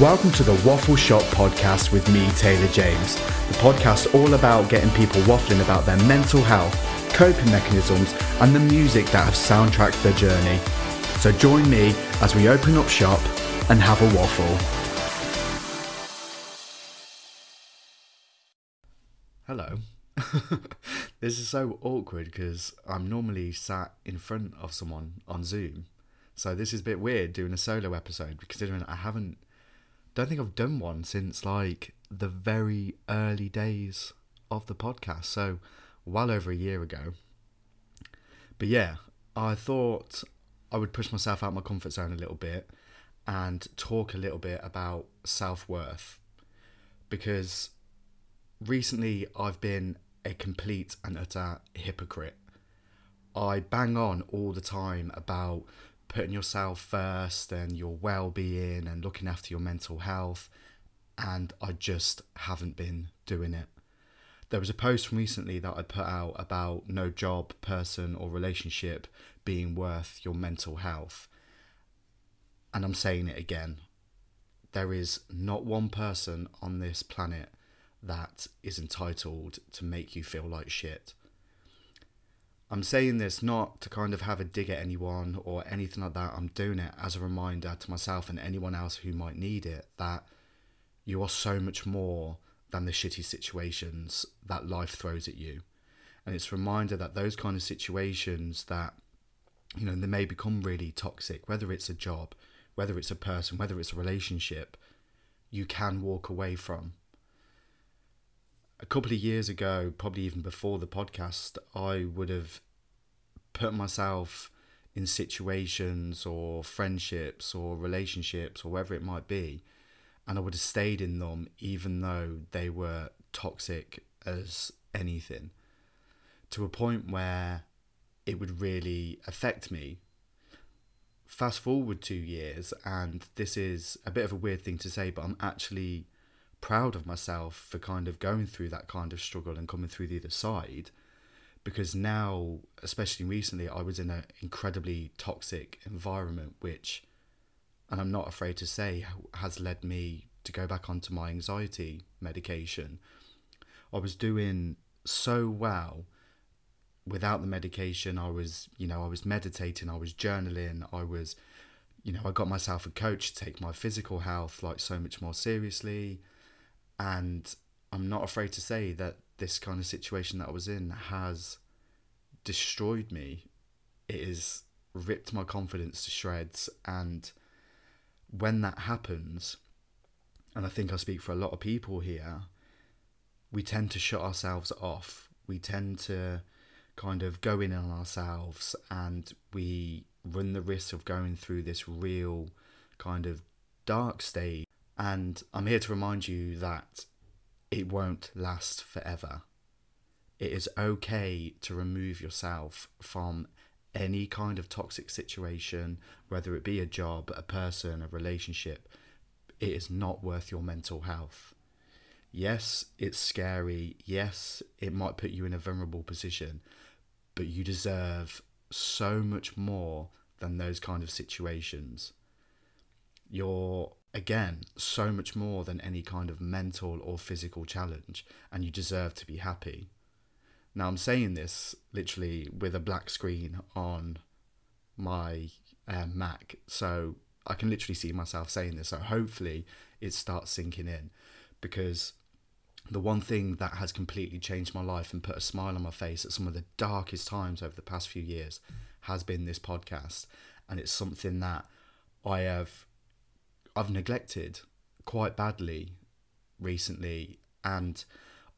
Welcome to the Waffle Shop podcast with me, Taylor James. The podcast all about getting people waffling about their mental health, coping mechanisms, and the music that have soundtracked their journey. So join me as we open up shop and have a waffle. Hello. this is so awkward because I'm normally sat in front of someone on Zoom. So this is a bit weird doing a solo episode considering I haven't don't think I've done one since like the very early days of the podcast. So well over a year ago. But yeah, I thought I would push myself out my comfort zone a little bit and talk a little bit about self worth because recently I've been a complete and utter hypocrite. I bang on all the time about putting yourself first and your well being and looking after your mental health, and I just haven't been doing it. There was a post recently that I put out about no job, person, or relationship being worth your mental health. And I'm saying it again. There is not one person on this planet that is entitled to make you feel like shit. I'm saying this not to kind of have a dig at anyone or anything like that. I'm doing it as a reminder to myself and anyone else who might need it that you are so much more than the shitty situations that life throws at you. And it's a reminder that those kind of situations that, you know, they may become really toxic, whether it's a job, whether it's a person, whether it's a relationship, you can walk away from a couple of years ago, probably even before the podcast, I would have put myself in situations or friendships or relationships or whatever it might be, and I would have stayed in them even though they were toxic as anything, to a point where it would really affect me. Fast forward two years, and this is a bit of a weird thing to say, but I'm actually proud of myself for kind of going through that kind of struggle and coming through the other side because now especially recently i was in an incredibly toxic environment which and i'm not afraid to say has led me to go back onto my anxiety medication. I was doing so well without the medication. I was you know i was meditating i was journaling i was you know i got myself a coach to take my physical health like so much more seriously and I'm not afraid to say that this kind of situation that I was in has destroyed me. It has ripped my confidence to shreds. And when that happens, and I think I speak for a lot of people here, we tend to shut ourselves off. We tend to kind of go in on ourselves and we run the risk of going through this real kind of dark state. And I'm here to remind you that it won't last forever. It is okay to remove yourself from any kind of toxic situation, whether it be a job, a person, a relationship. It is not worth your mental health. Yes, it's scary. Yes, it might put you in a vulnerable position, but you deserve so much more than those kind of situations. You're, again, so much more than any kind of mental or physical challenge, and you deserve to be happy. Now, I'm saying this literally with a black screen on my uh, Mac, so I can literally see myself saying this. So hopefully it starts sinking in because the one thing that has completely changed my life and put a smile on my face at some of the darkest times over the past few years has been this podcast and it's something that I have I've neglected quite badly recently and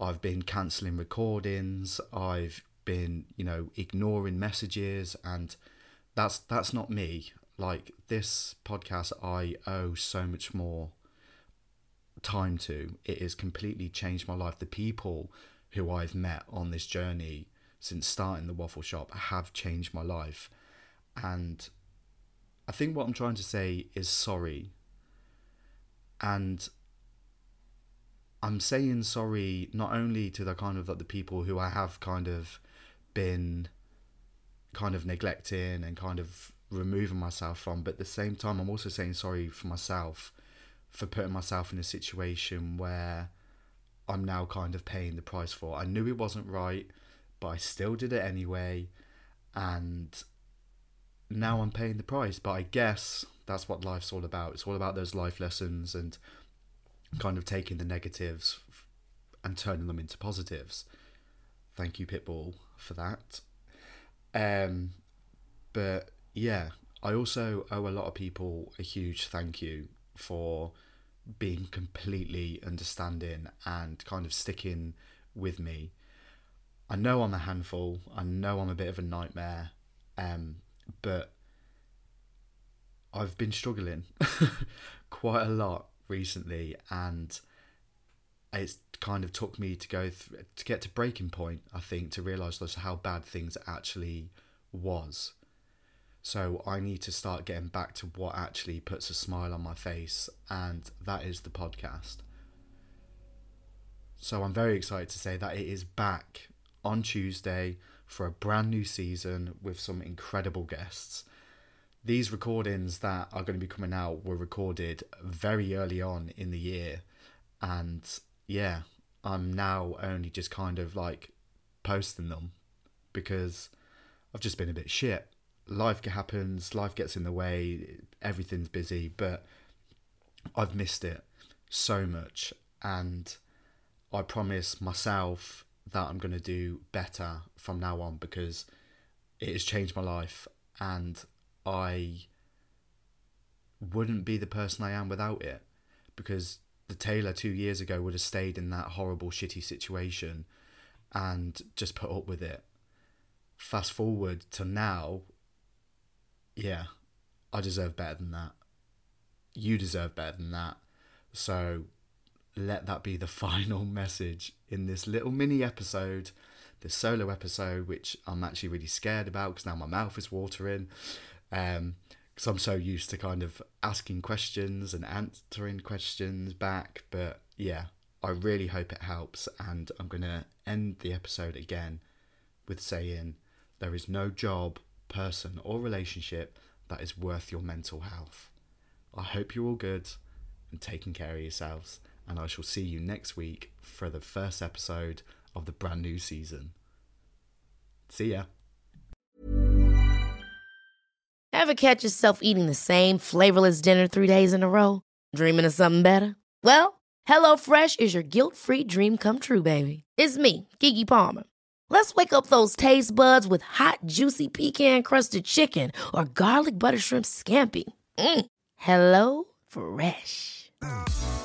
I've been cancelling recordings, I've been, you know, ignoring messages and that's that's not me. Like this podcast I owe so much more time to. It has completely changed my life. The people who I've met on this journey since starting the waffle shop have changed my life. And I think what I'm trying to say is sorry. And I'm saying sorry not only to the kind of like the people who I have kind of been kind of neglecting and kind of removing myself from, but at the same time I'm also saying sorry for myself for putting myself in a situation where I'm now kind of paying the price for. I knew it wasn't right, but I still did it anyway, and now I'm paying the price. But I guess that's what life's all about. It's all about those life lessons and kind of taking the negatives and turning them into positives. Thank you, Pitbull, for that. Um, but yeah, I also owe a lot of people a huge thank you for being completely understanding and kind of sticking with me. I know I'm a handful. I know I'm a bit of a nightmare, um, but I've been struggling quite a lot recently, and it's kind of took me to go th- to get to breaking point. I think to realise just how bad things actually was. So I need to start getting back to what actually puts a smile on my face, and that is the podcast. So I'm very excited to say that it is back on Tuesday for a brand new season with some incredible guests. These recordings that are going to be coming out were recorded very early on in the year, and yeah, I'm now only just kind of like posting them because I've just been a bit shit life happens, life gets in the way, everything's busy, but I've missed it so much. And I promise myself that I'm going to do better from now on because it has changed my life and I wouldn't be the person I am without it because the Taylor two years ago would have stayed in that horrible, shitty situation and just put up with it. Fast forward to now, yeah, I deserve better than that. You deserve better than that. So let that be the final message in this little mini episode, this solo episode, which I'm actually really scared about because now my mouth is watering. Um, because I'm so used to kind of asking questions and answering questions back. But yeah, I really hope it helps. And I'm going to end the episode again with saying there is no job person, or relationship that is worth your mental health. I hope you're all good and taking care of yourselves, and I shall see you next week for the first episode of the brand new season. See ya. Ever catch yourself eating the same flavorless dinner three days in a row? Dreaming of something better? Well, HelloFresh is your guilt free dream come true, baby. It's me, Keke Palmer. Let's wake up those taste buds with hot, juicy pecan crusted chicken or garlic butter shrimp scampi. Mm. Hello Fresh.